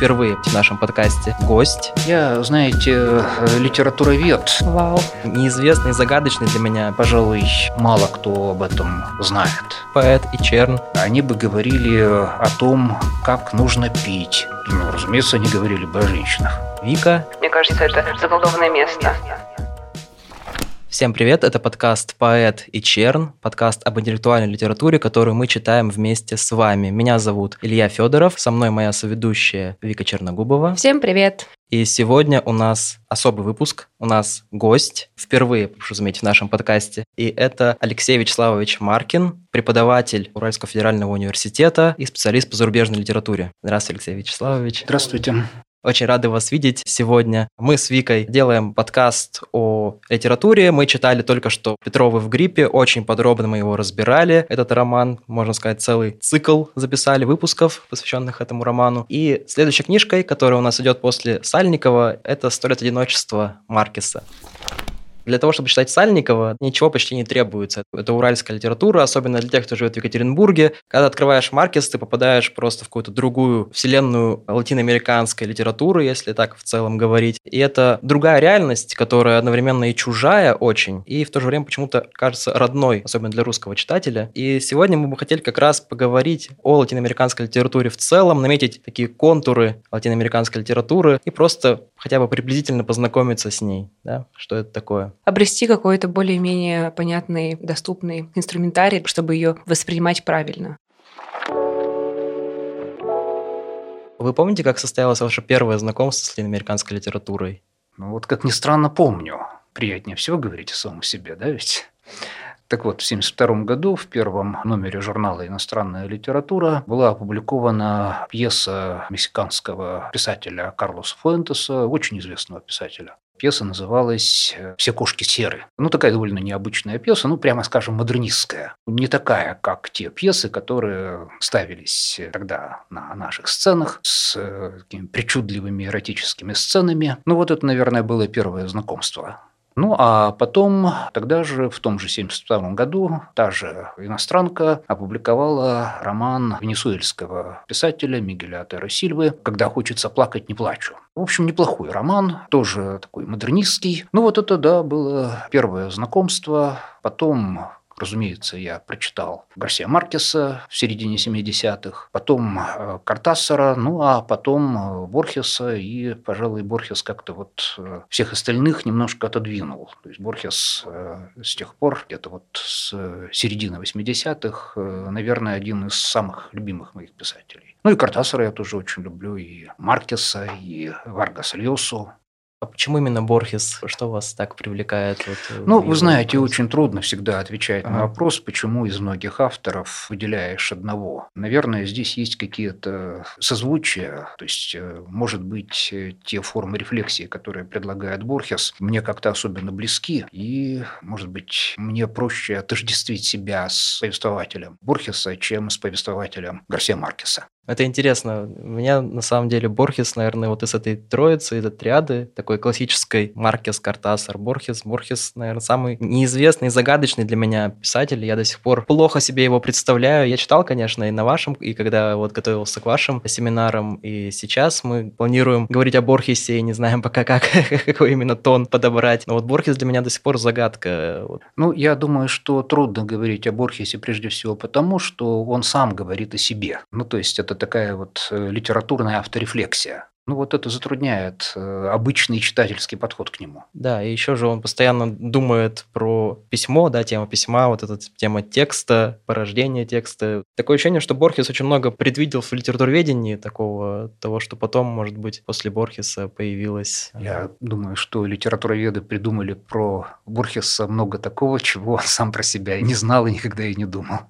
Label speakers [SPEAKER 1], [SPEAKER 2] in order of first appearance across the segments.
[SPEAKER 1] впервые в нашем подкасте гость.
[SPEAKER 2] Я, знаете, литературовед.
[SPEAKER 3] Вау.
[SPEAKER 1] Неизвестный, загадочный для меня.
[SPEAKER 2] Пожалуй, мало кто об этом знает.
[SPEAKER 1] Поэт и черн.
[SPEAKER 2] Они бы говорили о том, как нужно пить. Ну, разумеется, они говорили бы о женщинах.
[SPEAKER 1] Вика.
[SPEAKER 3] Мне кажется, это заколдованное место.
[SPEAKER 1] Всем привет, это подкаст «Поэт и Черн», подкаст об интеллектуальной литературе, которую мы читаем вместе с вами. Меня зовут Илья Федоров, со мной моя соведущая Вика Черногубова.
[SPEAKER 3] Всем привет.
[SPEAKER 1] И сегодня у нас особый выпуск, у нас гость, впервые, прошу заметить, в нашем подкасте, и это Алексей Вячеславович Маркин, преподаватель Уральского федерального университета и специалист по зарубежной литературе. Здравствуйте, Алексей Вячеславович.
[SPEAKER 2] Здравствуйте.
[SPEAKER 1] Очень рады вас видеть сегодня. Мы с Викой делаем подкаст о литературе. Мы читали только что «Петровы в гриппе». Очень подробно мы его разбирали. Этот роман, можно сказать, целый цикл записали выпусков, посвященных этому роману. И следующей книжкой, которая у нас идет после Сальникова, это «Сто лет одиночества» Маркеса. Для того, чтобы читать Сальникова, ничего почти не требуется. Это уральская литература, особенно для тех, кто живет в Екатеринбурге. Когда открываешь Маркес, ты попадаешь просто в какую-то другую вселенную латиноамериканской литературы, если так в целом говорить. И это другая реальность, которая одновременно и чужая очень, и в то же время почему-то кажется родной, особенно для русского читателя. И сегодня мы бы хотели как раз поговорить о латиноамериканской литературе в целом, наметить такие контуры латиноамериканской литературы и просто хотя бы приблизительно познакомиться с ней, да, что это такое.
[SPEAKER 3] Обрести какой-то более-менее понятный, доступный инструментарий, чтобы ее воспринимать правильно.
[SPEAKER 1] Вы помните, как состоялось ваше первое знакомство с латиноамериканской литературой?
[SPEAKER 2] Ну вот, как ни странно, помню. Приятнее всего говорить о самом себе, да ведь? Так вот, в 1972 году в первом номере журнала «Иностранная литература» была опубликована пьеса мексиканского писателя Карлоса Фуэнтеса, очень известного писателя. Пьеса называлась «Все кошки серы». Ну, такая довольно необычная пьеса, ну, прямо скажем, модернистская. Не такая, как те пьесы, которые ставились тогда на наших сценах с такими причудливыми эротическими сценами. Ну, вот это, наверное, было первое знакомство ну, а потом, тогда же, в том же 1972 году, та же иностранка опубликовала роман венесуэльского писателя Мигеля Атера Сильвы «Когда хочется плакать, не плачу». В общем, неплохой роман, тоже такой модернистский. Ну, вот это, да, было первое знакомство. Потом Разумеется, я прочитал Гарсия Маркеса в середине 70-х, потом э, Картасара, ну а потом э, Борхеса, и, пожалуй, Борхес как-то вот э, всех остальных немножко отодвинул. То есть Борхес с тех пор, где-то вот с середины 80-х, наверное, один из самых любимых моих писателей. Ну и Картасара я тоже очень люблю, и Маркеса, и Варгаса Льосу.
[SPEAKER 1] А почему именно Борхес? Что вас так привлекает? Вот,
[SPEAKER 2] э, ну, вы знаете, вопрос? очень трудно всегда отвечать ага. на вопрос, почему из многих авторов выделяешь одного. Наверное, здесь есть какие-то созвучия, то есть, э, может быть, э, те формы рефлексии, которые предлагает Борхес, мне как-то особенно близки, и, может быть, мне проще отождествить себя с повествователем Борхеса, чем с повествователем Гарсия Маркеса.
[SPEAKER 1] Это интересно. У меня, на самом деле, Борхес, наверное, вот из этой троицы, из этой триады, такой классической Маркес, Картасар, Борхес. Борхес, наверное, самый неизвестный, загадочный для меня писатель. Я до сих пор плохо себе его представляю. Я читал, конечно, и на вашем, и когда вот готовился к вашим семинарам, и сейчас мы планируем говорить о Борхесе, и не знаем пока, как, какой именно тон подобрать. Но вот Борхес для меня до сих пор загадка.
[SPEAKER 2] Ну, я думаю, что трудно говорить о Борхесе прежде всего потому, что он сам говорит о себе. Ну, то есть это такая вот э, литературная авторефлексия. Ну вот это затрудняет э, обычный читательский подход к нему.
[SPEAKER 1] Да, и еще же он постоянно думает про письмо, да, тема письма, вот эта тема текста, порождение текста. Такое ощущение, что Борхес очень много предвидел в литературоведении такого, того, что потом, может быть, после Борхеса появилось.
[SPEAKER 2] Я думаю, что литературоведы придумали про Борхеса много такого, чего он сам про себя и не знал, и никогда и не думал.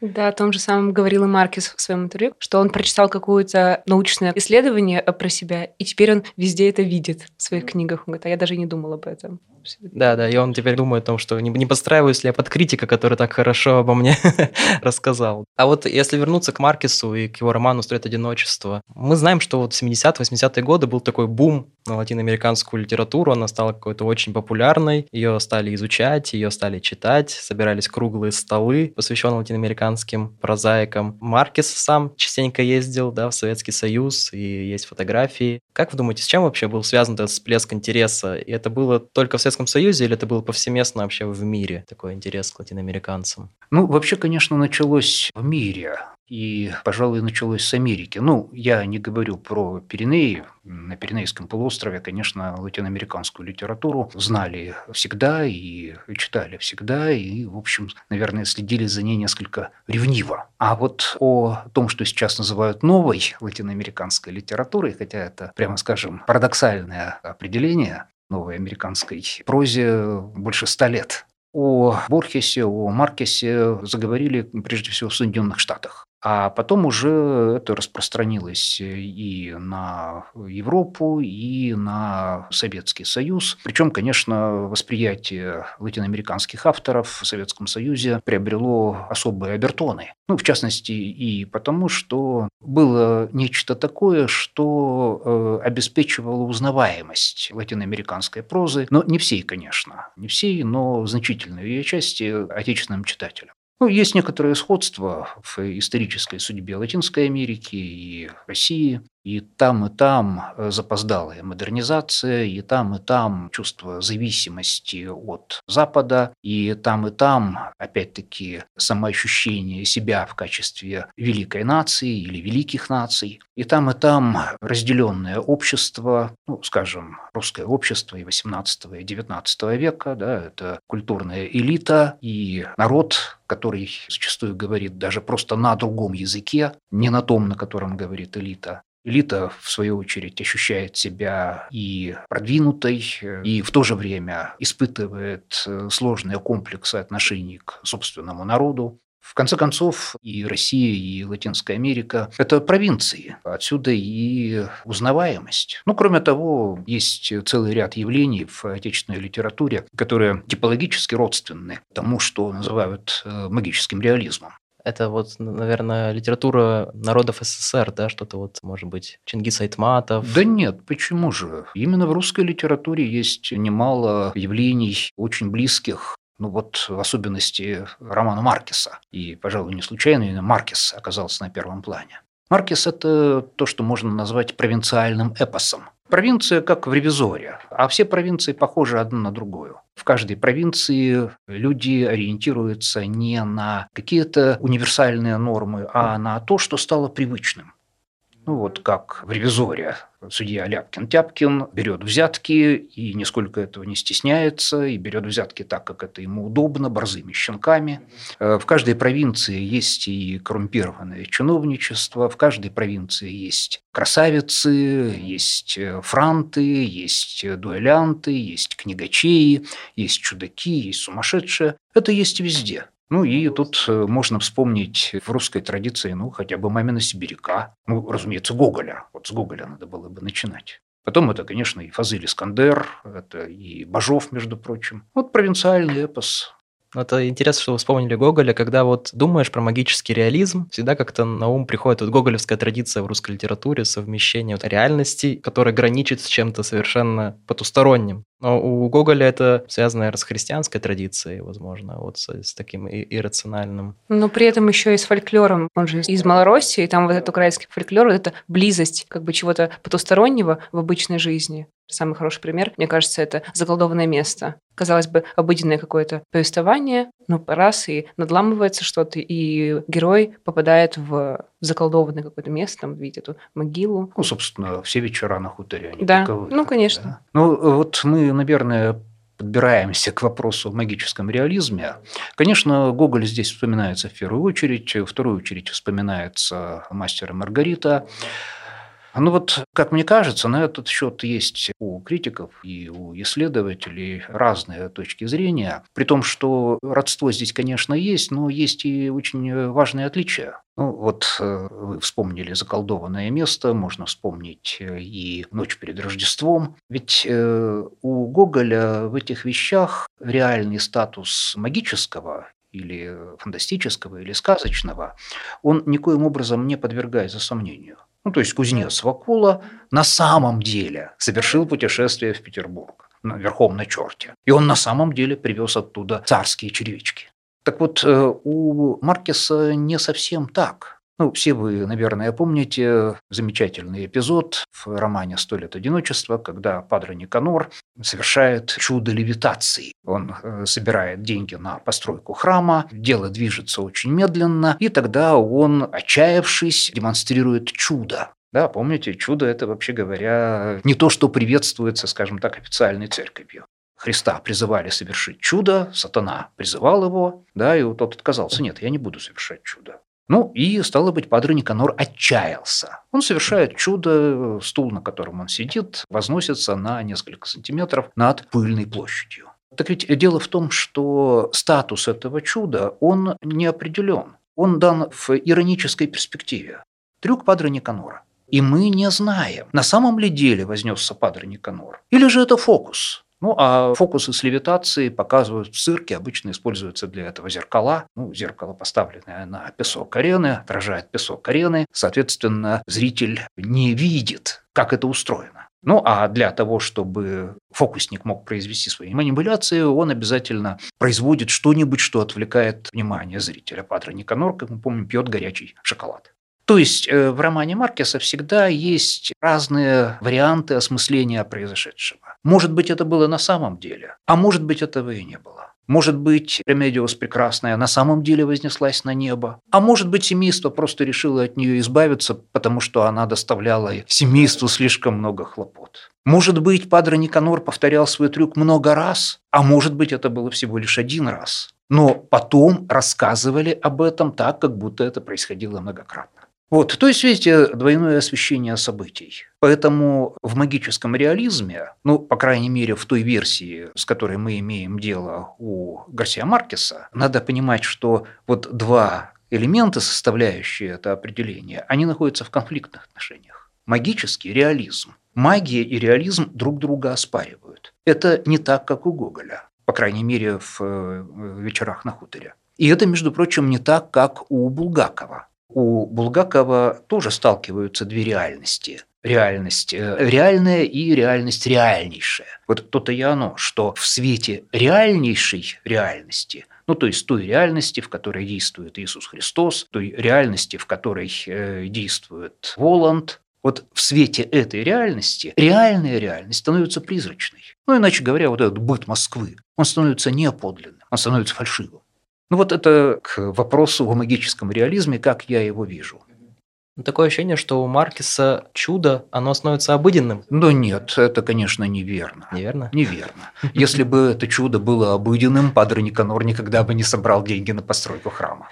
[SPEAKER 3] Да, о том же самом говорил и Маркес в своем интервью, что он прочитал какое-то научное исследование э, про себя, и теперь он везде это видит в своих книгах. Он говорит, а я даже не думал об этом.
[SPEAKER 1] Да, да, и он теперь думает о том, что не, не подстраиваюсь ли я под критика, который так хорошо обо мне рассказал. А вот если вернуться к Маркесу и к его роману «Стрет одиночества», мы знаем, что вот в 70-80-е годы был такой бум на латиноамериканскую литературу, она стала какой-то очень популярной, ее стали изучать, ее стали читать, собирались круглые столы, посвященные латиноамериканским прозаикам. Маркес сам частенько ездил да, в Советский Союз, и есть фотографии. Как вы думаете, с чем вообще был связан этот всплеск интереса? И это было только в Советском Союзе или это было повсеместно вообще в мире, такой интерес к латиноамериканцам?
[SPEAKER 2] Ну, вообще, конечно, началось в мире и, пожалуй, началось с Америки. Ну, я не говорю про Пиренеи. На Пиренейском полуострове, конечно, латиноамериканскую литературу знали всегда и читали всегда, и, в общем, наверное, следили за ней несколько ревниво. А вот о том, что сейчас называют новой латиноамериканской литературой, хотя это, прямо скажем, парадоксальное определение, новой американской прозе больше ста лет. О Борхесе, о Маркесе заговорили прежде всего в Соединенных Штатах. А потом уже это распространилось и на Европу, и на Советский Союз. Причем, конечно, восприятие латиноамериканских авторов в Советском Союзе приобрело особые обертоны. Ну, в частности, и потому, что было нечто такое, что э, обеспечивало узнаваемость латиноамериканской прозы, но не всей, конечно, не всей, но значительной ее части отечественным читателям. Ну, есть некоторое сходство в исторической судьбе Латинской Америки и России. И там, и там э, запоздалая модернизация, и там, и там чувство зависимости от Запада, и там, и там, опять-таки, самоощущение себя в качестве великой нации или великих наций. И там, и там разделенное общество, ну, скажем, русское общество и 18 и 19 века, да, это культурная элита и народ, который зачастую говорит даже просто на другом языке, не на том, на котором говорит элита. Элита, в свою очередь, ощущает себя и продвинутой, и в то же время испытывает э, сложные комплексы отношений к собственному народу. В конце концов, и Россия, и Латинская Америка – это провинции. Отсюда и узнаваемость. Ну, кроме того, есть целый ряд явлений в отечественной литературе, которые типологически родственны тому, что называют э, магическим реализмом.
[SPEAKER 1] Это вот, наверное, литература народов СССР, да, что-то вот, может быть, Чингис Айтматов.
[SPEAKER 2] Да нет, почему же? Именно в русской литературе есть немало явлений очень близких ну вот в особенности романа Маркеса. И, пожалуй, не случайно именно Маркес оказался на первом плане. Маркес – это то, что можно назвать провинциальным эпосом. Провинция как в ревизоре, а все провинции похожи одна на другую. В каждой провинции люди ориентируются не на какие-то универсальные нормы, а на то, что стало привычным. Ну вот как в «Ревизоре» судья Ляпкин-Тяпкин берет взятки и нисколько этого не стесняется, и берет взятки так, как это ему удобно, борзыми щенками. Э, в каждой провинции есть и коррумпированное чиновничество, в каждой провинции есть красавицы, есть э, франты, есть дуэлянты, есть книгачеи, есть чудаки, есть сумасшедшие. Это есть везде. Ну и тут э, можно вспомнить в русской традиции, ну, хотя бы Мамина Сибиряка, ну, разумеется, Гоголя. Вот с Гоголя надо было бы начинать. Потом это, конечно, и Фазыль Искандер, это и Бажов, между прочим. Вот провинциальный эпос.
[SPEAKER 1] Это интересно, что вы вспомнили Гоголя, когда вот думаешь про магический реализм, всегда как-то на ум приходит вот гоголевская традиция в русской литературе, совмещение вот реальности, которая граничит с чем-то совершенно потусторонним. Но у Гоголя это связано, наверное, с христианской традицией, возможно, вот с, с таким иррациональным.
[SPEAKER 3] Но при этом еще и с фольклором. Он же из Малороссии, и там вот этот украинский фольклор, вот эта близость как бы чего-то потустороннего в обычной жизни. Самый хороший пример, мне кажется, это заколдованное место. Казалось бы, обыденное какое-то повествование, но раз и надламывается что-то, и герой попадает в заколдованное какое-то место, там видит эту могилу.
[SPEAKER 2] Ну, собственно, все вечера на хуторе они
[SPEAKER 3] Да, таковы, ну, конечно. Да?
[SPEAKER 2] Ну, вот мы, наверное, подбираемся к вопросу о магическом реализме. Конечно, Гоголь здесь вспоминается в первую очередь, в вторую очередь вспоминается «Мастер и Маргарита». Ну вот, как мне кажется, на этот счет есть у критиков и у исследователей разные точки зрения, при том, что родство здесь, конечно, есть, но есть и очень важные отличия. Ну, вот э, вы вспомнили заколдованное место, можно вспомнить э, и ночь перед Рождеством. Ведь э, у Гоголя в этих вещах реальный статус магического или фантастического, или сказочного, он никоим образом не подвергается сомнению. Ну, то есть кузнец Вакула на самом деле совершил путешествие в Петербург верхом на черте. И он на самом деле привез оттуда царские червячки. Так вот, э, у Маркеса не совсем так. Ну, все вы, наверное, помните замечательный эпизод в романе «Сто лет одиночества», когда Падре Никанор совершает чудо левитации. Он э, собирает деньги на постройку храма, дело движется очень медленно, и тогда он, отчаявшись, демонстрирует чудо. Да, помните, чудо – это, вообще говоря, не то, что приветствуется, скажем так, официальной церковью. Христа призывали совершить чудо, сатана призывал его, да, и вот тот отказался. Нет, я не буду совершать чудо. Ну и, стало быть, Падре Никанор отчаялся. Он совершает чудо, стул, на котором он сидит, возносится на несколько сантиметров над пыльной площадью. Так ведь дело в том, что статус этого чуда, он не определен. Он дан в иронической перспективе. Трюк Падре Никанора. И мы не знаем, на самом ли деле вознесся Падре Никанор. Или же это фокус. Ну, а фокусы с левитацией показывают в цирке. Обычно используются для этого зеркала. Ну, зеркало, поставленное на песок арены, отражает песок арены. Соответственно, зритель не видит, как это устроено. Ну, а для того, чтобы фокусник мог произвести свои манипуляции, он обязательно производит что-нибудь, что отвлекает внимание зрителя. Падре Никанор, как мы помним, пьет горячий шоколад. То есть э, в романе Маркеса всегда есть разные варианты осмысления произошедшего. Может быть, это было на самом деле, а может быть, этого и не было. Может быть, Ремедиос Прекрасная на самом деле вознеслась на небо. А может быть, семейство просто решило от нее избавиться, потому что она доставляла семейству слишком много хлопот. Может быть, Падре Никанор повторял свой трюк много раз, а может быть, это было всего лишь один раз. Но потом рассказывали об этом так, как будто это происходило многократно. Вот, то есть, видите, двойное освещение событий. Поэтому в магическом реализме, ну, по крайней мере, в той версии, с которой мы имеем дело у Гарсия Маркеса, надо понимать, что вот два элемента, составляющие это определение, они находятся в конфликтных отношениях. Магический реализм. Магия и реализм друг друга оспаривают. Это не так, как у Гоголя, по крайней мере, в э, «Вечерах на хуторе». И это, между прочим, не так, как у Булгакова у Булгакова тоже сталкиваются две реальности. Реальность э, реальная и реальность реальнейшая. Вот то-то и оно, что в свете реальнейшей реальности ну, то есть той реальности, в которой действует Иисус Христос, той реальности, в которой э, действует Воланд, вот в свете этой реальности реальная реальность становится призрачной. Ну, иначе говоря, вот этот быт Москвы, он становится неподлинным, он становится фальшивым. Ну вот это к вопросу о магическом реализме, как я его вижу.
[SPEAKER 1] Ну, такое ощущение, что у Маркеса чудо, оно становится обыденным.
[SPEAKER 2] Да нет, это, конечно, неверно.
[SPEAKER 1] Неверно?
[SPEAKER 2] Неверно. Если бы это чудо было обыденным, Падре Никанор никогда бы не собрал деньги на постройку храма.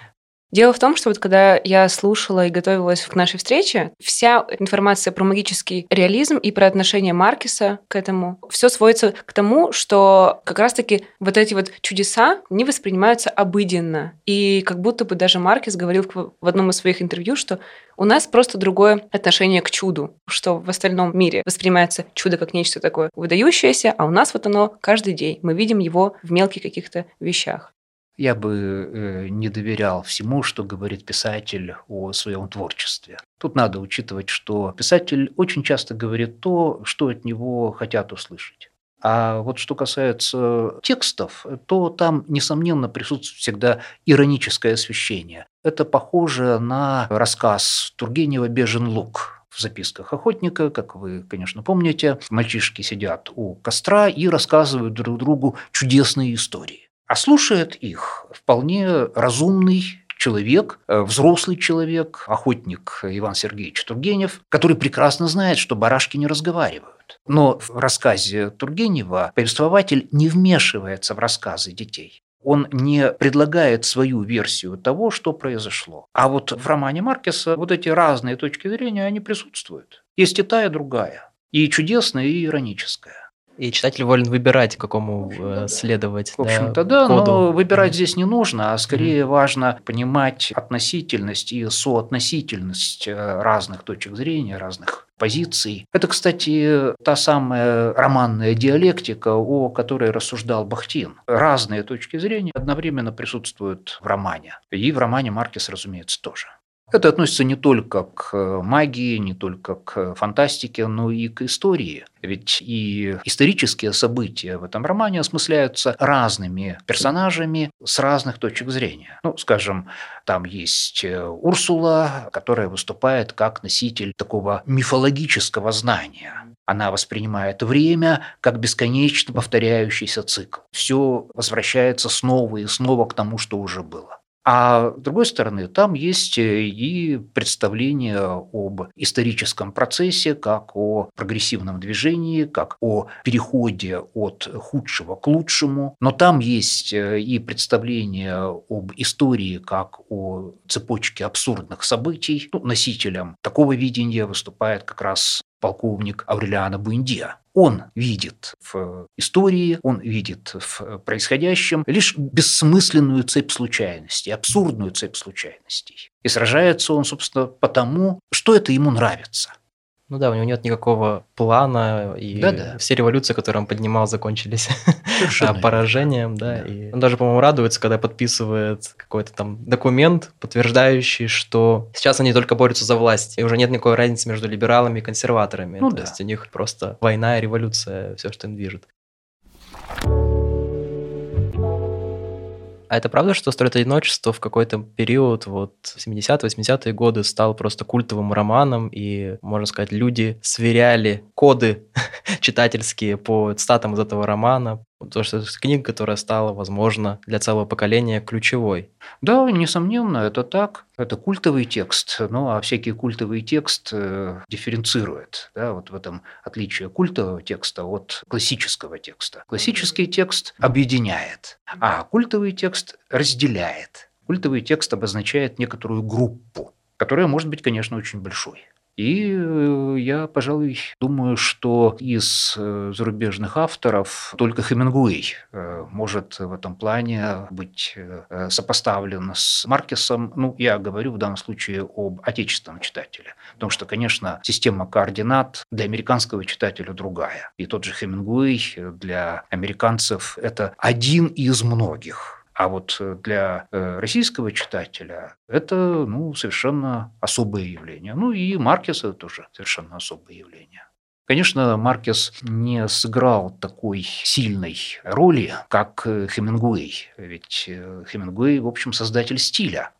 [SPEAKER 3] Дело в том, что вот когда я слушала и готовилась к нашей встрече, вся информация про магический реализм и про отношение Маркиса к этому, все сводится к тому, что как раз-таки вот эти вот чудеса не воспринимаются обыденно. И как будто бы даже Маркис говорил в одном из своих интервью, что у нас просто другое отношение к чуду, что в остальном мире воспринимается чудо как нечто такое выдающееся, а у нас вот оно каждый день. Мы видим его в мелких каких-то вещах.
[SPEAKER 2] Я бы э, не доверял всему, что говорит писатель о своем творчестве. Тут надо учитывать, что писатель очень часто говорит то, что от него хотят услышать. А вот что касается текстов, то там, несомненно, присутствует всегда ироническое освещение. Это похоже на рассказ Тургенева «Бежен лук», в записках охотника, как вы, конечно, помните, мальчишки сидят у костра и рассказывают друг другу чудесные истории. А слушает их вполне разумный человек, э, взрослый человек, охотник Иван Сергеевич Тургенев, который прекрасно знает, что барашки не разговаривают. Но в рассказе Тургенева повествователь не вмешивается в рассказы детей. Он не предлагает свою версию того, что произошло. А вот в романе Маркеса вот эти разные точки зрения, они присутствуют. Есть и та, и другая. И чудесная, и ироническая.
[SPEAKER 1] И читатель волен выбирать, какому э, следовать.
[SPEAKER 2] В общем-то, да, да но выбирать здесь не нужно, а скорее mm-hmm. важно понимать относительность и соотносительность э, разных точек зрения, разных позиций. Это, кстати, та самая романная диалектика, о которой рассуждал Бахтин. Разные точки зрения одновременно присутствуют в романе. И в романе Маркес, разумеется, тоже. Это относится не только к э, магии, не только к фантастике, но и к истории. Ведь и исторические события в этом романе осмысляются разными персонажами с разных точек зрения. Ну, скажем, там есть э, Урсула, которая выступает как носитель такого мифологического знания. Она воспринимает время как бесконечно повторяющийся цикл. Все возвращается снова и снова к тому, что уже было. А с другой стороны, там есть э, и представление об историческом процессе, как о прогрессивном движении, как о переходе от худшего к лучшему. Но там есть э, и представление об истории как о цепочке абсурдных событий. Ну, носителем такого видения выступает как раз полковник Аурелиана Буэндиа. Он видит в истории, он видит в происходящем лишь бессмысленную цепь случайностей, абсурдную цепь случайностей. И сражается он, собственно, потому, что это ему нравится –
[SPEAKER 1] ну да, у него нет никакого плана, и Да-да. все революции, которые он поднимал, закончились поражением, да, да. И он даже, по-моему, радуется, когда подписывает какой-то там документ, подтверждающий, что сейчас они только борются за власть, и уже нет никакой разницы между либералами и консерваторами. Ну, То да. есть у них просто война и революция, все, что им движет. А это правда, что «Строит одиночество» в какой-то период, вот 70-80-е годы, стал просто культовым романом, и, можно сказать, люди сверяли коды читательские по цитатам из этого романа, то, что это книга, которая стала, возможно, для целого поколения ключевой.
[SPEAKER 2] Да, несомненно, это так. Это культовый текст, ну а всякий культовый текст э, дифференцирует. Да, вот в этом отличие культового текста от классического текста. Классический текст объединяет, а культовый текст разделяет. Культовый текст обозначает некоторую группу, которая может быть, конечно, очень большой. И э, я, пожалуй, думаю, что из э, зарубежных авторов только Хемингуэй э, может в этом плане быть сопоставлен с Маркесом. Ну, я говорю в данном случае об отечественном читателе. Потому что, конечно, система координат для американского читателя другая. И тот же Хемингуэй для американцев – это один из многих а вот э, для э, российского читателя это ну, совершенно особое явление. Ну и Маркес это тоже совершенно особое явление. Конечно, Маркес не сыграл такой сильной роли, как э, Хемингуэй. Ведь Хемингуэй, в общем, создатель стиля.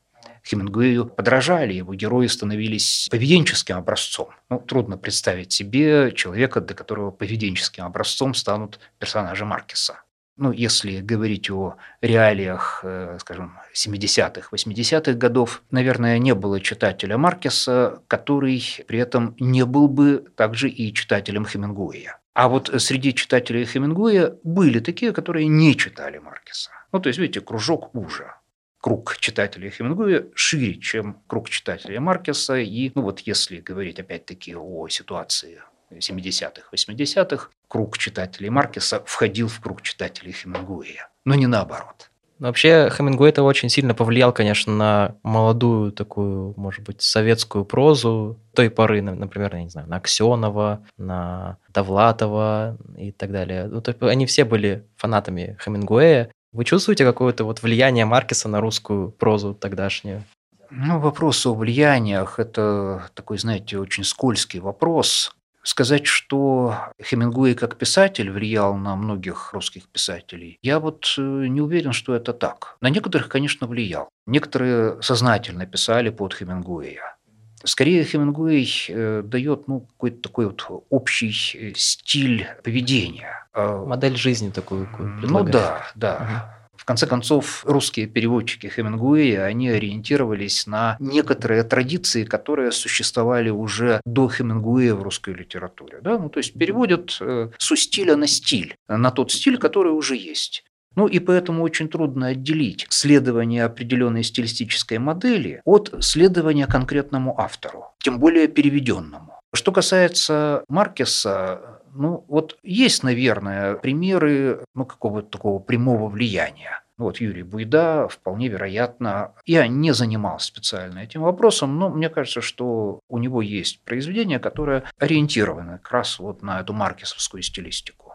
[SPEAKER 2] Хемингуэю подражали, его герои становились поведенческим образцом. Ну, трудно представить себе человека, для которого поведенческим образцом станут персонажи Маркеса ну, если говорить о реалиях, э, скажем, 70-х, 80-х годов, наверное, не было читателя Маркеса, который при этом не был бы также и читателем Хемингуэя. А вот среди читателей Хемингуэя были такие, которые не читали Маркеса. Ну, то есть, видите, кружок уже. Круг читателей Хемингуэя шире, чем круг читателей Маркеса. И, ну вот если говорить опять-таки о ситуации 70-х, 80-х, круг читателей Маркеса входил в круг читателей Хемингуэя, но не наоборот.
[SPEAKER 1] Вообще Хемингуэй это очень сильно повлиял, конечно, на молодую такую, может быть, советскую прозу той поры, например, я не знаю, на Аксенова, на Довлатова и так далее. Ну, то есть они все были фанатами Хемингуэя. Вы чувствуете какое-то вот влияние Маркеса на русскую прозу тогдашнюю?
[SPEAKER 2] Ну, вопрос о влияниях – это такой, знаете, очень скользкий вопрос. Сказать, что Хемингуэй как писатель влиял на многих русских писателей, я вот э, не уверен, что это так. На некоторых, конечно, влиял. Некоторые сознательно писали под Хемингуэя. Скорее, Хемингуэй э, дает ну, какой-то такой вот общий э, стиль поведения.
[SPEAKER 1] А Модель жизни такую
[SPEAKER 2] предлагает. Ну да, да. В конце концов, русские переводчики Хемингуэя, они ориентировались на некоторые традиции, которые существовали уже до Хемингуэя в русской литературе. Да? Ну, то есть переводят э, со стиля на стиль, на тот стиль, который уже есть. Ну и поэтому очень трудно отделить следование определенной стилистической модели от следования конкретному автору, тем более переведенному. Что касается Маркеса, ну вот есть, наверное, примеры ну, какого-то такого прямого влияния. Вот Юрий Буйда, вполне вероятно, я не занимался специально этим вопросом, но мне кажется, что у него есть произведение, которое ориентировано как раз вот на эту маркесовскую стилистику.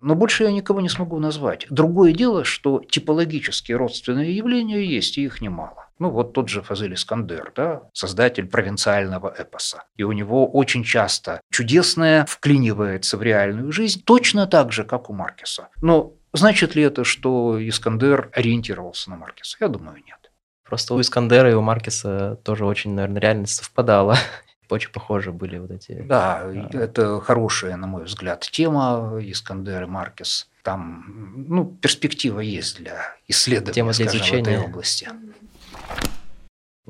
[SPEAKER 2] Но больше я никого не смогу назвать. Другое дело, что типологические родственные явления есть, и их немало. Ну, вот тот же Фазель Искандер, да, создатель провинциального эпоса. И у него очень часто чудесное вклинивается в реальную жизнь, точно так же, как у Маркеса. Но значит ли это, что Искандер ориентировался на Маркеса? Я думаю, нет.
[SPEAKER 1] Просто у Искандера и у Маркеса тоже очень, наверное, реальность совпадала. Очень похожи были вот эти...
[SPEAKER 2] Да, это хорошая, на мой взгляд, тема Искандер и Маркес. Там ну, перспектива есть для исследования,
[SPEAKER 1] Тема для
[SPEAKER 2] скажем,
[SPEAKER 1] изучения.
[SPEAKER 2] этой области.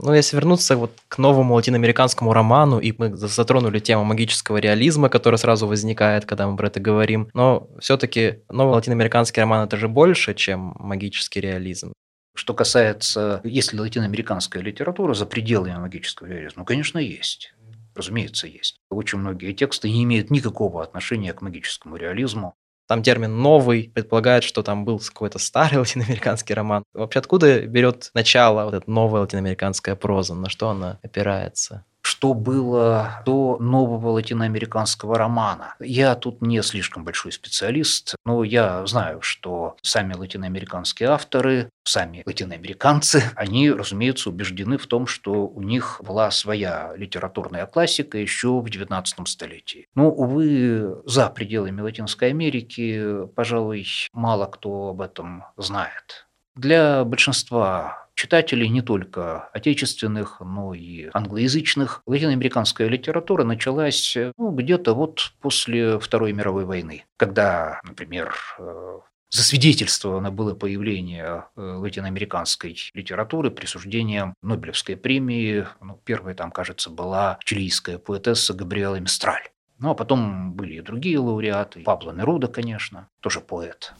[SPEAKER 1] Ну, если вернуться вот к новому латиноамериканскому роману, и мы затронули тему магического реализма, которая сразу возникает, когда мы про это говорим, но все-таки новый латиноамериканский роман это же больше, чем магический реализм.
[SPEAKER 2] Что касается, есть ли латиноамериканская литература за пределами магического реализма, ну, конечно, есть. Разумеется, есть. Очень многие тексты не имеют никакого отношения к магическому реализму.
[SPEAKER 1] Там термин «новый» предполагает, что там был какой-то старый латиноамериканский роман. Вообще откуда берет начало вот эта новая латиноамериканская проза? На что она опирается?
[SPEAKER 2] Что было до нового латиноамериканского романа. Я тут не слишком большой специалист, но я знаю, что сами латиноамериканские авторы, сами латиноамериканцы, они, разумеется, убеждены в том, что у них была своя литературная классика еще в XIX столетии. Но, увы, за пределами Латинской Америки, пожалуй, мало кто об этом знает. Для большинства читателей не только отечественных, но и англоязычных. Латиноамериканская литература началась ну, где-то вот после Второй мировой войны, когда, например, э, засвидетельствовано было появление э, латиноамериканской литературы присуждением Нобелевской премии. Ну, первой там, кажется, была чилийская поэтесса Габриэла Мистраль. Ну, а потом были и другие лауреаты. Пабло Неруда, конечно, тоже поэт.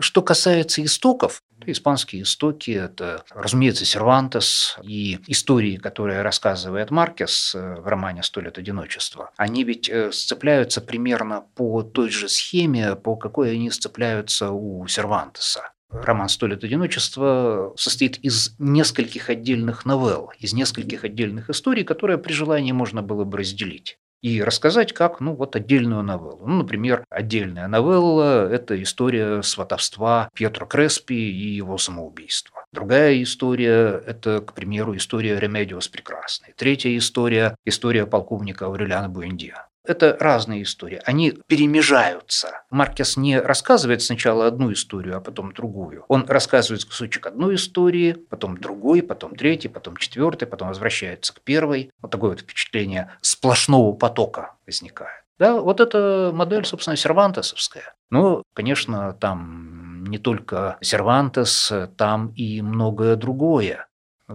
[SPEAKER 2] Что касается истоков, испанские истоки – это, разумеется, Сервантес и истории, которые рассказывает Маркес э, в романе «Сто лет одиночества». Они ведь э, сцепляются примерно по той же схеме, по какой они сцепляются у Сервантеса. Роман «Сто лет одиночества» состоит из нескольких отдельных новелл, из нескольких отдельных историй, которые при желании можно было бы разделить и рассказать как, ну, вот отдельную новеллу. Ну, например, отдельная новелла – это история сватовства Пьетро Креспи и его самоубийства. Другая история – это, к примеру, история Ремедиос Прекрасной. Третья история – история полковника Аурелиано Буэндиа. Это разные истории, они перемежаются. Маркес не рассказывает сначала одну историю, а потом другую. Он рассказывает кусочек одной истории, потом другой, потом третий, потом четвертый, потом возвращается к первой. Вот такое вот впечатление сплошного потока возникает. Да, вот эта модель, собственно, сервантесовская. Ну, конечно, там не только Сервантес, там и многое другое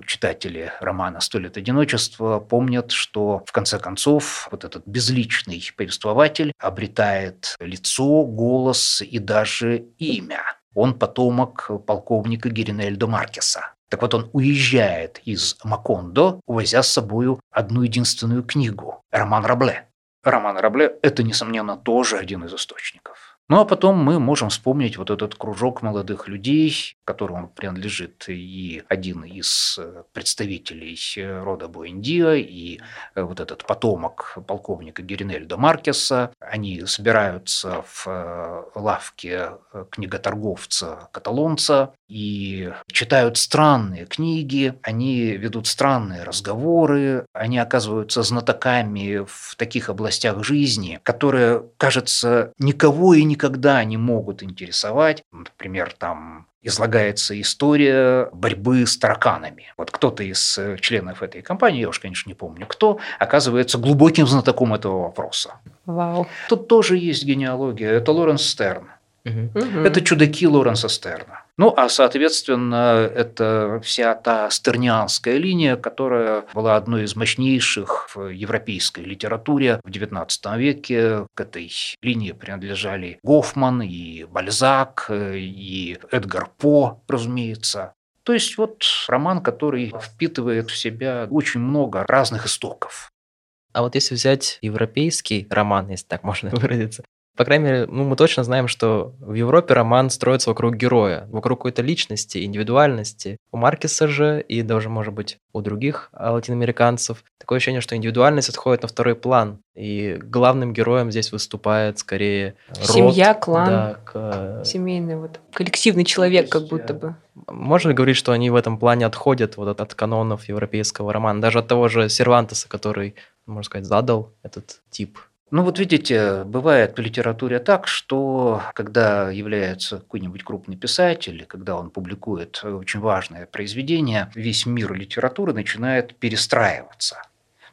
[SPEAKER 2] читатели романа «Сто лет одиночества» помнят, что в конце концов вот этот безличный повествователь обретает лицо, голос и даже имя. Он потомок полковника Геринельдо Маркеса. Так вот, он уезжает из Макондо, увозя с собой одну единственную книгу – роман Рабле. Роман Рабле – это, несомненно, тоже один из источников. Ну а потом мы можем вспомнить вот этот кружок молодых людей, которому принадлежит и один из э, представителей э, рода Буэндиа, и э, вот этот потомок полковника Геринельда Маркеса. Они собираются в лавке книготорговца каталонца и читают странные книги, они ведут странные разговоры, они оказываются знатоками в таких областях жизни, которые, кажется, никого и никогда не могут интересовать. Например, там излагается история борьбы с тараканами. Вот кто-то из членов этой компании, я уж, конечно, не помню кто, оказывается глубоким знатоком этого вопроса.
[SPEAKER 3] Вау.
[SPEAKER 2] Тут тоже есть генеалогия. Это Лоренс Стерн.
[SPEAKER 3] Мгм.
[SPEAKER 2] Это чудаки Лоренса Стерна. Ну, а, соответственно, это вся та стернианская линия, которая была одной из мощнейших в европейской литературе в XIX веке. К этой линии принадлежали Гофман и Бальзак, и Эдгар По, разумеется. То есть вот роман, который впитывает в себя очень много разных истоков.
[SPEAKER 1] А вот если взять европейский роман, если так можно выразиться, по крайней мере, ну, мы точно знаем, что в Европе роман строится вокруг героя, вокруг какой-то личности, индивидуальности. У Маркеса же, и даже, может быть, у других латиноамериканцев, такое ощущение, что индивидуальность отходит на второй план. И главным героем здесь выступает скорее род,
[SPEAKER 3] Семья, клан,
[SPEAKER 1] да, к...
[SPEAKER 3] семейный, вот, коллективный человек как будто бы.
[SPEAKER 1] Можно ли говорить, что они в этом плане отходят вот от, от канонов европейского романа, даже от того же Сервантеса, который, можно сказать, задал этот тип
[SPEAKER 2] ну вот видите, бывает в литературе так, что когда является какой-нибудь крупный писатель, когда он публикует очень важное произведение, весь мир литературы начинает перестраиваться.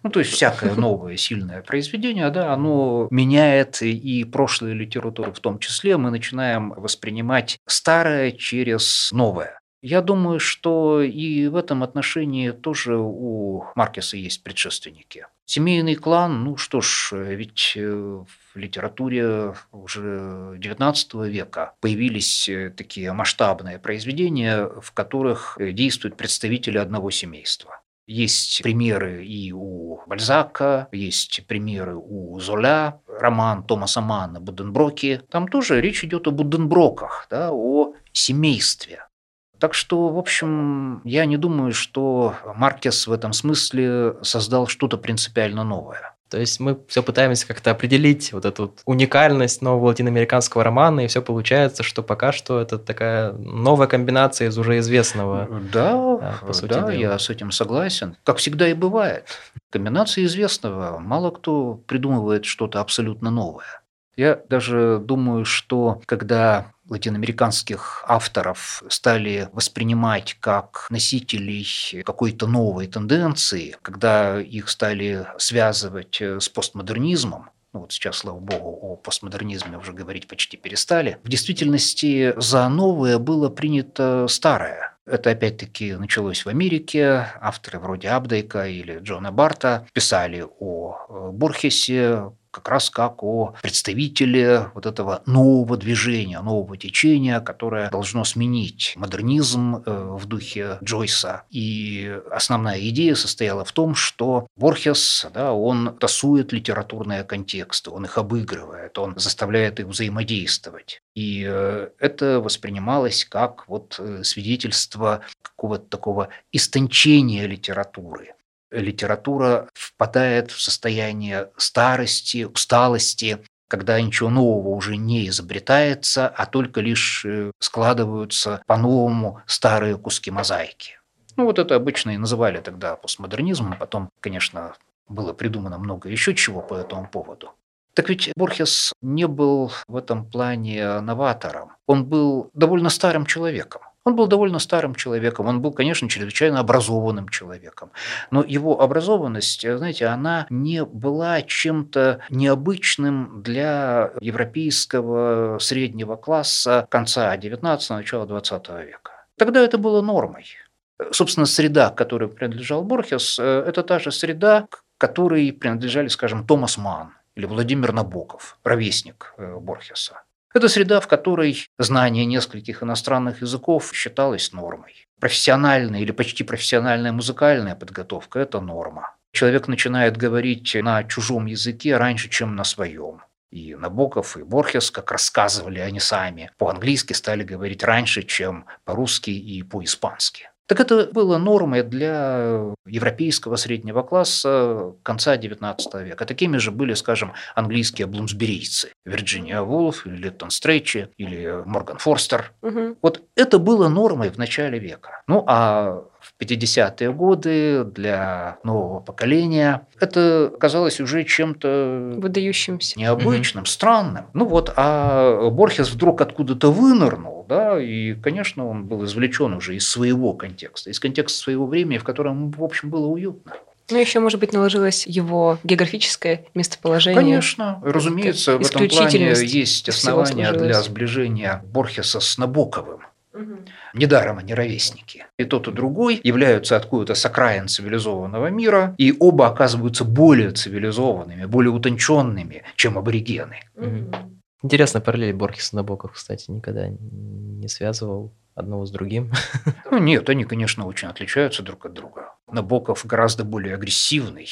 [SPEAKER 2] Ну, то есть всякое новое сильное произведение, да, оно меняет и прошлую литературу в том числе. Мы начинаем воспринимать старое через новое. Я думаю, что и в этом отношении тоже у Маркеса есть предшественники. Семейный клан, ну что ж, ведь э, в литературе уже XIX века появились э, такие масштабные произведения, в которых действуют представители одного семейства. Есть примеры и у Бальзака, есть примеры у Золя, роман Томаса Манна «Буденброки». Там тоже речь идет о Буденброках, да, о семействе. Так что, в общем, я не думаю, что Маркес в этом смысле создал что-то принципиально новое.
[SPEAKER 1] То есть мы все пытаемся как-то определить вот эту уникальность нового латиноамериканского романа, и все получается, что пока что это такая новая комбинация из уже известного.
[SPEAKER 2] Да, по сути да, дела. я с этим согласен. Как всегда и бывает. Комбинация известного. Мало кто придумывает что-то абсолютно новое. Я даже думаю, что когда латиноамериканских авторов стали воспринимать как носителей какой-то новой тенденции, когда их стали связывать э, с постмодернизмом, ну вот сейчас, слава богу, о постмодернизме уже говорить почти перестали. В действительности за новое было принято старое. Это опять-таки началось в Америке. Авторы вроде Абдейка или Джона Барта писали о э, Борхесе, как раз как о представителе вот этого нового движения, нового течения, которое должно сменить модернизм э, в духе Джойса. И основная идея состояла в том, что Борхес, да, он тасует литературные контексты, он их обыгрывает, он заставляет их взаимодействовать. И э, это воспринималось как вот э, свидетельство какого-то такого истончения литературы литература впадает в состояние старости, усталости, когда ничего нового уже не изобретается, а только лишь э, складываются по-новому старые куски мозаики. Ну вот это обычно и называли тогда постмодернизмом, потом, конечно, было придумано много еще чего по этому поводу. Так ведь Борхес не был в этом плане новатором. Он был довольно старым человеком. Он был довольно старым человеком, он был, конечно, чрезвычайно образованным человеком. Но его образованность, знаете, она не была чем-то необычным для европейского среднего класса конца XIX – начала XX века. Тогда это было нормой. Собственно, среда, которой принадлежал Борхес, э, это та же среда, к которой принадлежали, скажем, Томас Манн или Владимир Набоков, ровесник э, Борхеса. Это среда, в которой знание нескольких иностранных языков считалось нормой. Профессиональная или почти профессиональная музыкальная подготовка – это норма. Человек начинает говорить на чужом языке раньше, чем на своем. И Набоков, и Борхес, как рассказывали они сами, по-английски стали говорить раньше, чем по-русски и по-испански. Так это было нормой для европейского среднего класса конца XIX века. Такими же были, скажем, английские блумсберийцы. Вирджиния Вулф, Литтон Стрейчи, или Морган Форстер. Угу. Вот это было нормой в начале века. Ну, а 50-е годы для нового поколения. Это казалось уже чем-то
[SPEAKER 3] выдающимся,
[SPEAKER 2] необычным, угу. странным. Ну вот, а Борхес вдруг откуда-то вынырнул, да, и, конечно, он был извлечен уже из своего контекста, из контекста своего времени, в котором, в общем, было уютно.
[SPEAKER 3] Ну, еще, может быть, наложилось его географическое местоположение.
[SPEAKER 2] Конечно, разумеется, в этом плане есть основания для сближения Борхеса с Набоковым. Недаром они ровесники. И тот, и другой являются откуда-то с окраин цивилизованного мира, и оба оказываются более цивилизованными, более утонченными, чем аборигены.
[SPEAKER 1] Интересно, параллель Борхес и Набоков, кстати, никогда не связывал одного с другим.
[SPEAKER 2] Ну, нет, они, конечно, очень отличаются друг от друга. Набоков гораздо более агрессивный,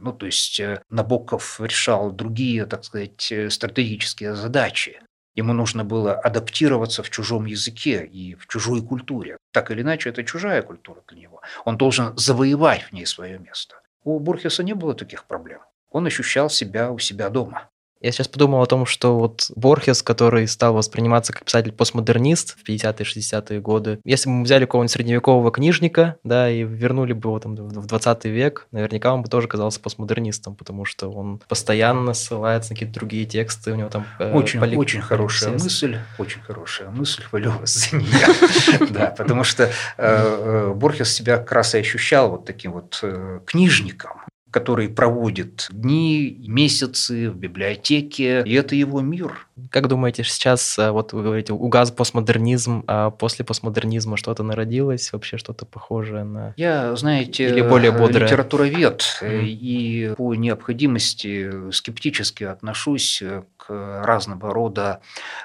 [SPEAKER 2] ну, то есть э, Набоков решал другие, так сказать, э, стратегические задачи. Ему нужно было адаптироваться в чужом языке и в чужой культуре. Так или иначе, это чужая культура для него. Он должен завоевать в ней свое место. У Бурхеса не было таких проблем. Он ощущал себя у себя дома.
[SPEAKER 1] Я сейчас подумал о том, что вот Борхес, который стал восприниматься как писатель-постмодернист в 50-е, 60-е годы, если бы мы взяли какого-нибудь средневекового книжника, да, и вернули бы его там в 20 век, наверняка он бы тоже казался постмодернистом, потому что он постоянно ссылается на какие-то другие тексты, у него там...
[SPEAKER 2] Э, очень, поли... очень хорошая мысль, очень хорошая мысль, хвалю вас за нее. Да, потому что э, э, Борхес себя как раз и ощущал вот таким вот книжником, который проводит дни, месяцы в библиотеке, и это его мир.
[SPEAKER 1] Как думаете, сейчас, э, вот вы говорите, угас постмодернизм, а после постмодернизма что-то народилось, вообще что-то похожее на...
[SPEAKER 2] Я, знаете, Или более бодрое? литературовед, mm. и по необходимости скептически отношусь к разного рода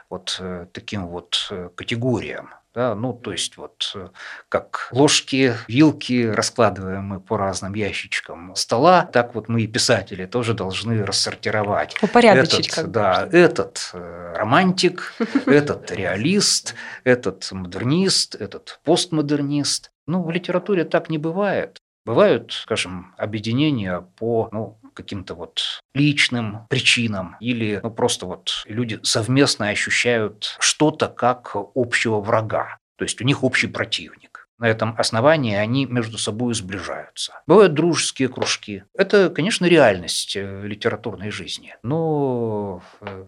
[SPEAKER 2] вот таким вот категориям. Да, ну, то есть вот э, как ложки, вилки раскладываем мы по разным ящичкам стола, так вот мы и писатели тоже должны рассортировать.
[SPEAKER 3] Упорядочить
[SPEAKER 2] этот, как Да, этот э, романтик, этот реалист, этот модернист, этот постмодернист. Ну, в литературе так не бывает. Бывают, скажем, объединения по ну, каким-то вот личным причинам или ну, просто вот люди совместно ощущают что-то как общего врага. То есть у них общий противник. На этом основании они между собой сближаются. Бывают дружеские кружки. Это, конечно, реальность э, литературной жизни. Но э,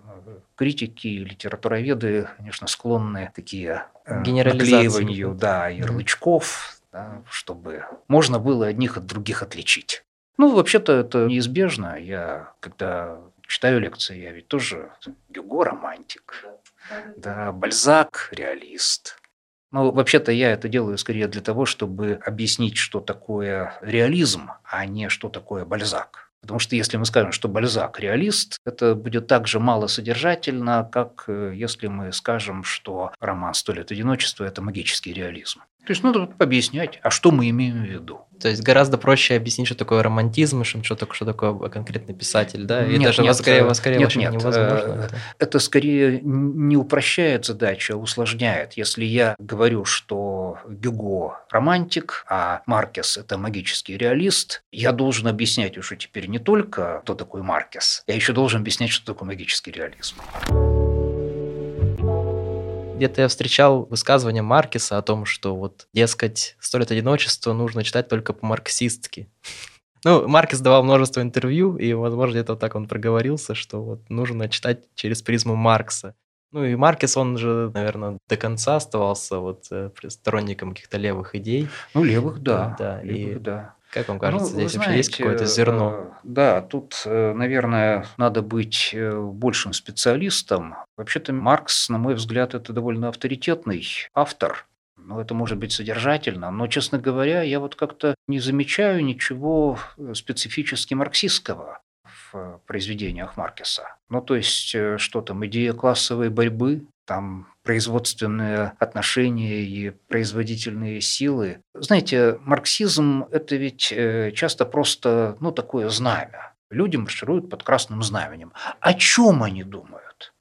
[SPEAKER 2] критики, литературоведы, конечно, склонны такие э, наклеиванию да, ярлычков, да, чтобы можно было одних от других отличить. Ну, вообще-то это неизбежно. Я, когда читаю лекции, я ведь тоже Гюго романтик, да, Бальзак реалист. Ну, вообще-то я это делаю скорее для того, чтобы объяснить, что такое реализм, а не что такое Бальзак. Потому что если мы скажем, что Бальзак реалист, это будет так же малосодержательно, как э, если мы скажем, что роман «Сто лет одиночества» – это магический реализм. То есть надо объяснять, а что мы имеем в виду.
[SPEAKER 1] То есть гораздо проще объяснить, что такое романтизм, что такое, что такое конкретный писатель, да? И нет, даже нет, скорее, скорее нет, нет, невозможно.
[SPEAKER 2] Это. это скорее не упрощает задачу, а усложняет. Если я говорю, что Гюго романтик, а Маркес это магический реалист, я должен объяснять уже теперь не только, кто такой Маркес, я еще должен объяснять, что такое магический реализм.
[SPEAKER 1] Где-то я встречал высказывание Маркеса о том, что вот, дескать, «Сто лет одиночества» нужно читать только по-марксистски. Ну, Маркес давал множество интервью, и, возможно, где-то вот так он проговорился, что вот нужно читать через призму Маркса. Ну и Маркес, он же, наверное, до конца оставался вот э, сторонником каких-то левых идей.
[SPEAKER 2] Ну, левых, да. Да, левых, и да.
[SPEAKER 1] Как вам кажется, ну, здесь знаете, вообще есть какое-то зерно?
[SPEAKER 2] Э, да, тут, э, наверное, надо быть э, большим специалистом. Вообще-то Маркс, на мой взгляд, это довольно авторитетный автор. Ну, это может быть содержательно, но, честно говоря, я вот как-то не замечаю ничего специфически марксистского в произведениях Маркеса. Ну, то есть, что там, идея классовой борьбы, там производственные отношения и производительные силы. Знаете, марксизм – это ведь э, часто просто ну, такое знамя. Люди маршируют под красным знаменем. О чем они думают?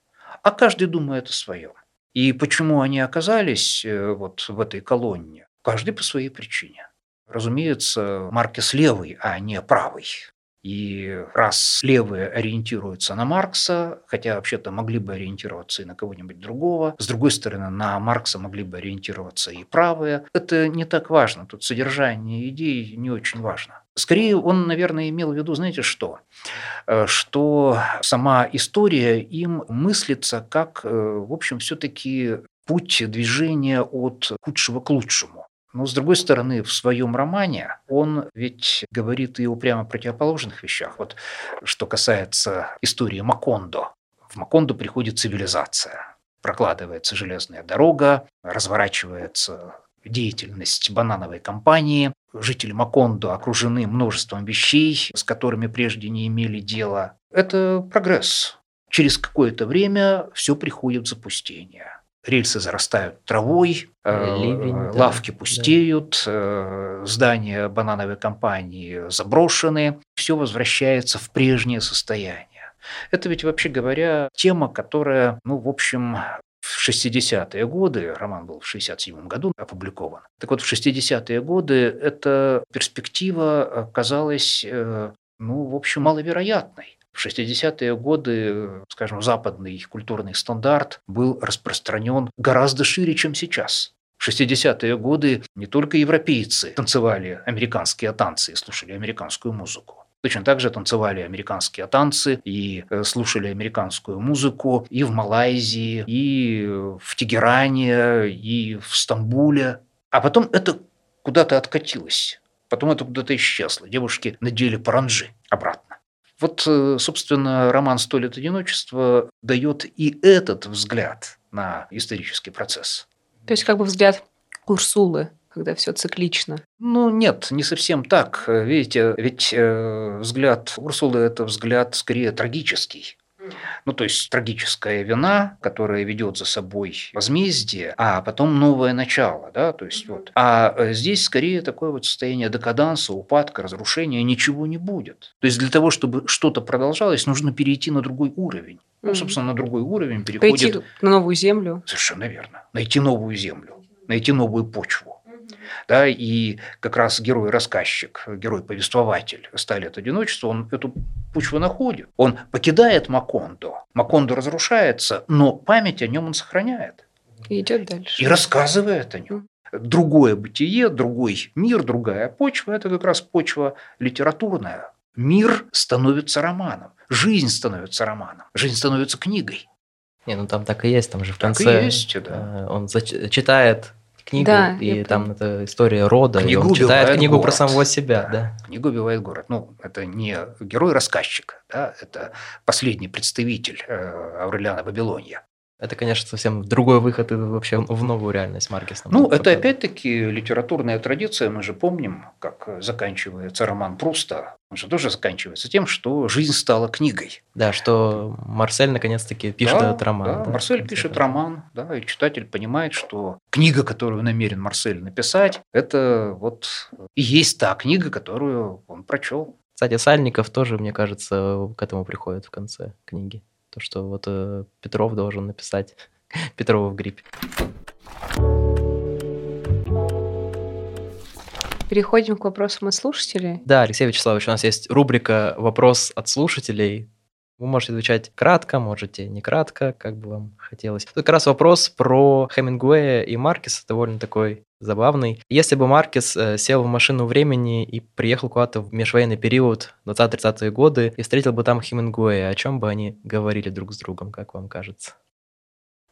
[SPEAKER 2] А каждый думает о своем. И почему они оказались э, вот в этой колонне? Каждый по своей причине. Разумеется, Маркес левый, а не правый. И раз левые ориентируются на Маркса, хотя вообще-то могли бы ориентироваться и на кого-нибудь другого, с другой стороны, на Маркса могли бы ориентироваться и правые, это не так важно. Тут содержание идей не очень важно. Скорее, он, наверное, имел в виду, знаете что? Э, что сама история им мыслится как, э, в общем, все-таки путь движения от худшего к лучшему. Но, с другой стороны, в своем романе он ведь говорит и о прямо противоположных вещах. Вот что касается истории Макондо. В Макондо приходит цивилизация. прокладывается железная дорога, разворачивается деятельность банановой компании. Жители Макондо окружены множеством вещей, с которыми прежде не имели дела. Это прогресс. Через какое-то время все приходит в запустение рельсы зарастают травой, э, Ливень, лавки да, пустеют, да. здания банановой компании заброшены, все возвращается в прежнее состояние. Это ведь, вообще говоря, тема, которая, ну, в общем, в 60-е годы, роман был в 67 году опубликован, так вот в 60-е годы эта перспектива казалась, э, ну, в общем, маловероятной. В 60-е годы, скажем, западный культурный стандарт был распространен гораздо шире, чем сейчас. В 60-е годы не только европейцы танцевали американские танцы и слушали американскую музыку. Точно так же танцевали американские танцы и э, слушали американскую музыку и в Малайзии, и в Тегеране, и в Стамбуле. А потом это куда-то откатилось. Потом это куда-то исчезло. Девушки надели паранджи обратно. Вот, э, собственно, роман «Сто лет одиночества» дает и этот взгляд на исторический процесс.
[SPEAKER 3] То есть как бы взгляд Урсулы, когда все циклично.
[SPEAKER 2] Ну, нет, не совсем так. Видите, ведь э, взгляд Урсулы – это взгляд скорее трагический. Ну, то есть трагическая вина, которая ведет за собой возмездие, а потом новое начало, да, то есть вот. А э, здесь скорее такое вот состояние декаданса, упадка, разрушения, ничего не будет. То есть для того, чтобы что-то продолжалось, нужно перейти на другой уровень. Ну, собственно, на другой уровень переходит...
[SPEAKER 3] Пойти на новую землю.
[SPEAKER 2] Совершенно верно. Найти новую землю, найти новую почву. Да, и как раз герой-рассказчик, герой-повествователь стали от одиночества, он эту почву находит. Он покидает Макондо. Макондо разрушается, но память о нем он сохраняет.
[SPEAKER 3] И идет дальше.
[SPEAKER 2] И рассказывает о нем. Другое бытие, другой мир, другая почва – это как раз почва литературная. Мир становится романом, жизнь становится романом, жизнь становится книгой.
[SPEAKER 1] Не, ну там так и есть, там же в
[SPEAKER 2] конце
[SPEAKER 1] так
[SPEAKER 2] и есть, да.
[SPEAKER 1] Э, он читает книгу, да, и там это история рода, книгу и он читает книгу город. про самого себя. Да.
[SPEAKER 2] Да. Книгу убивает город. Ну, это не герой-рассказчик, да, это последний представитель э, Аурелиана Вавилония.
[SPEAKER 1] Это, конечно, совсем другой выход вообще в новую реальность Маркес.
[SPEAKER 2] Ну, это опять-таки литературная традиция. Мы же помним, как заканчивается роман Пруста. Он же тоже заканчивается тем, что жизнь стала книгой.
[SPEAKER 1] Да, что Марсель наконец-таки пишет да, этот роман.
[SPEAKER 2] Да, да Марсель пишет да. роман, да, и читатель понимает, что книга, которую намерен Марсель написать, это вот и есть та книга, которую он прочел.
[SPEAKER 1] Кстати, Сальников тоже, мне кажется, к этому приходит в конце книги то, что вот э, Петров должен написать Петрова в гриппе.
[SPEAKER 3] Переходим к вопросам от слушателей.
[SPEAKER 1] Да, Алексей Вячеславович, у нас есть рубрика «Вопрос от слушателей». Вы можете отвечать кратко, можете не кратко, как бы вам хотелось. Тут как раз вопрос про Хемингуэя и Маркеса, довольно такой забавный. Если бы Маркес э, сел в машину времени и приехал куда-то в межвоенный период, 20-30-е годы, и встретил бы там Хемингуэя, о чем бы они говорили друг с другом, как вам кажется?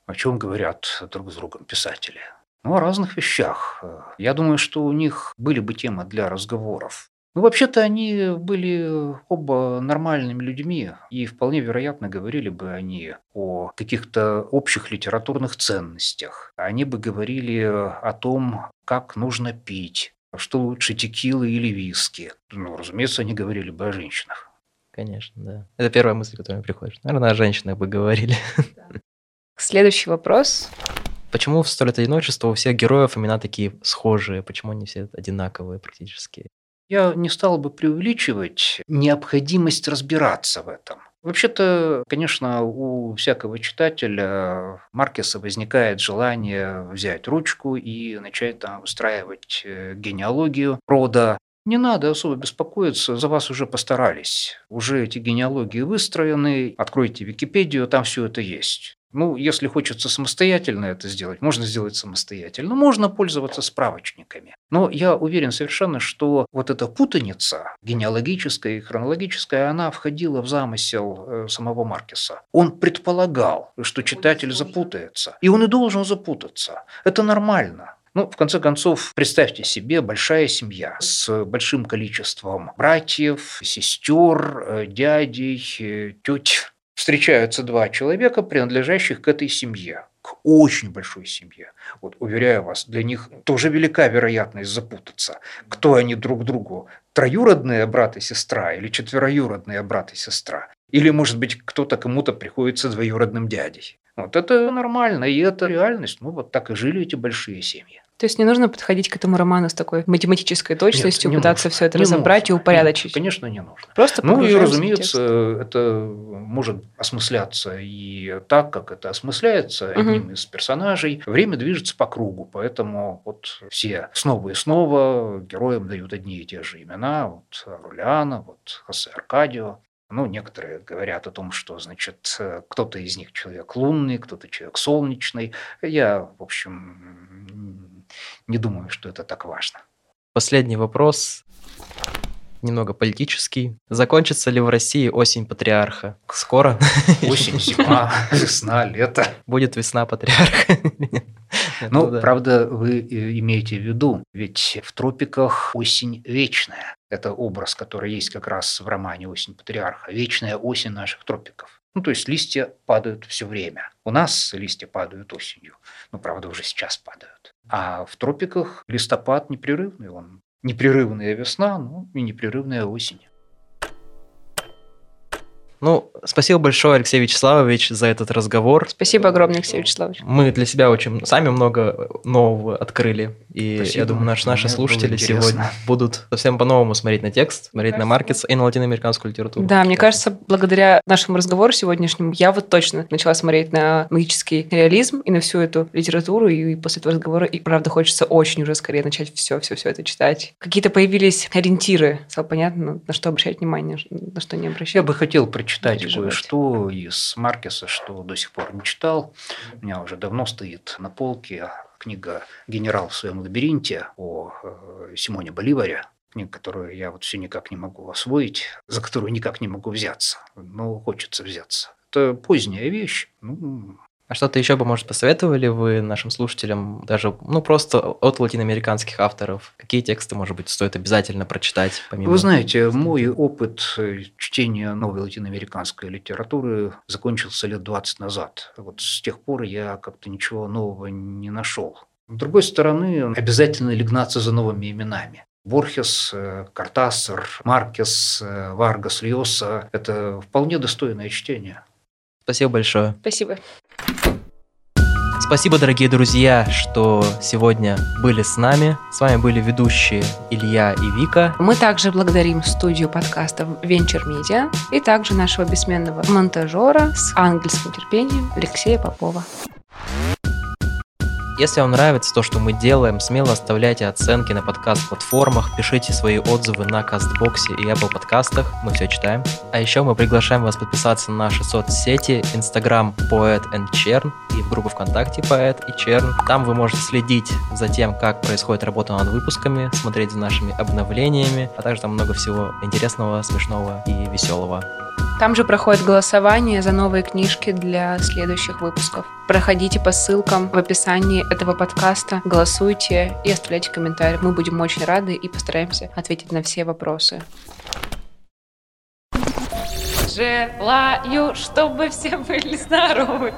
[SPEAKER 2] О чем говорят друг с другом писатели? Ну, о разных вещах. Я думаю, что у них были бы темы для разговоров. Ну, вообще-то они были оба нормальными людьми, и вполне вероятно говорили бы они о каких-то общих литературных ценностях. Они бы говорили о том, как нужно пить, что лучше текилы или виски. Ну, разумеется, они говорили бы о женщинах.
[SPEAKER 1] Конечно, да. Это первая мысль, которая мне приходит. Наверное, о женщинах бы говорили.
[SPEAKER 3] Следующий вопрос.
[SPEAKER 1] Почему в «Сто лет одиночества» у всех героев имена такие схожие? Почему они все одинаковые практически?
[SPEAKER 2] Я не стал бы преувеличивать необходимость разбираться в этом. Вообще-то, конечно, у всякого читателя Маркеса возникает желание взять ручку и начать там устраивать э, генеалогию рода. Не надо особо беспокоиться, за вас уже постарались. Уже эти генеалогии выстроены, откройте Википедию, там все это есть. Ну, если хочется самостоятельно это сделать, можно сделать самостоятельно. Можно пользоваться справочниками. Но я уверен совершенно, что вот эта путаница генеалогическая и хронологическая, она входила в замысел э, самого Маркеса. Он предполагал, что читатель запутается. И он и должен запутаться. Это нормально. Ну, в конце концов, представьте себе большая семья с большим количеством братьев, сестер, э, дядей, э, теть встречаются два человека, принадлежащих к этой семье. к очень большой семье. Вот, уверяю вас, для них тоже велика вероятность запутаться. Кто они друг другу? Троюродные брат и сестра или четвероюродные брат и сестра? Или, может быть, кто-то кому-то приходится двоюродным дядей? Вот это нормально, и это реальность. Ну, вот так и жили эти большие семьи.
[SPEAKER 3] То есть не нужно подходить к этому роману с такой математической точностью,
[SPEAKER 2] Нет, не
[SPEAKER 3] пытаться
[SPEAKER 2] нужно.
[SPEAKER 3] все это
[SPEAKER 2] Не
[SPEAKER 3] разобрать
[SPEAKER 2] нужно.
[SPEAKER 3] и упорядочить.
[SPEAKER 2] Конечно, не нужно.
[SPEAKER 3] Просто
[SPEAKER 2] Ну и, разумеется, это может осмысляться и так, как это осмысляется
[SPEAKER 3] Мгм.
[SPEAKER 2] одним из персонажей. Время движется по кругу, поэтому вот все снова и снова героям дают одни и те же имена. Вот Руляна, вот Хосе Аркадио. Ну, некоторые говорят о том, что, значит, кто-то из них человек лунный, кто-то человек солнечный. Я, в общем, не думаю, что это так важно.
[SPEAKER 1] Последний вопрос, немного политический. Закончится ли в России осень патриарха? Скоро
[SPEAKER 2] Осень, зима, весна, лето.
[SPEAKER 1] будет весна патриарха?
[SPEAKER 2] Ну,
[SPEAKER 1] да.
[SPEAKER 2] правда, вы э, имеете в виду, ведь в тропиках осень вечная. Это образ, который есть как раз в романе «Осень патриарха». Вечная осень наших тропиков. Ну, то есть листья падают все время. У нас листья падают осенью. Ну, правда, уже сейчас падают. А в тропиках листопад непрерывный. Он непрерывная весна, ну и непрерывная осень.
[SPEAKER 1] Ну, спасибо большое, Алексей Вячеславович, за этот разговор.
[SPEAKER 3] Спасибо огромное, Алексей Вячеславович.
[SPEAKER 1] Мы для себя очень сами много нового открыли. И
[SPEAKER 2] Спасибо.
[SPEAKER 1] я думаю, наш, наши
[SPEAKER 2] Мне было
[SPEAKER 1] слушатели сегодня будут совсем по-новому смотреть на текст, смотреть на Маркетс и на латиноамериканскую литературу.
[SPEAKER 3] Да, мне кажется, благодаря нашему разговору сегодняшнему я вот точно начала смотреть на магический реализм и на всю эту литературу, и после этого разговора, и правда хочется очень уже скорее начать все, все, все это читать. Какие-то появились ориентиры, стало понятно, на что обращать внимание, на что не обращать.
[SPEAKER 2] Я бы хотел прочитать
[SPEAKER 3] Переживать.
[SPEAKER 2] кое-что из Маркеса, что до сих пор не читал. У меня уже давно стоит на полке книга «Генерал в своем лабиринте» о э, Симоне Боливаре. Книга, которую я вот все никак не могу освоить, за которую никак не могу взяться. Но хочется взяться. Это поздняя вещь. Ну,
[SPEAKER 1] А что-то еще бы, может, посоветовали вы нашим слушателям, даже, ну, просто от латиноамериканских авторов? Какие тексты, может быть, стоит обязательно прочитать? Помимо...
[SPEAKER 2] Вы знаете, мой опыт э, чтения новой латиноамериканской литературы закончился лет 20 назад. Вот с тех пор я как-то ничего нового не нашел. С другой стороны, обязательно ли гнаться за новыми именами? Борхес, э, Картасар, Маркес, э, Варгас, Льоса – это вполне достойное чтение.
[SPEAKER 1] Спасибо большое.
[SPEAKER 3] Спасибо.
[SPEAKER 1] Спасибо, дорогие друзья, что сегодня были с нами. С вами были ведущие Илья и Вика.
[SPEAKER 3] Мы также благодарим студию подкастов Venture Media и также нашего бессменного монтажера с ангельским терпением Алексея Попова.
[SPEAKER 1] Если вам нравится то, что мы делаем, смело оставляйте оценки на подкаст-платформах, пишите свои отзывы на Кастбоксе и Apple подкастах, мы все читаем. А еще мы приглашаем вас подписаться на наши соцсети, Instagram Poet and Chern и в группу ВКонтакте Poet и Chern. Там вы можете следить за тем, как происходит работа над выпусками, смотреть за нашими обновлениями, а также там много всего интересного, смешного и веселого.
[SPEAKER 3] Там же проходит голосование за новые книжки для следующих выпусков. Проходите по ссылкам в описании этого подкаста, голосуйте и оставляйте комментарии. Мы будем очень рады и постараемся ответить на все вопросы. Желаю, чтобы все были здоровы.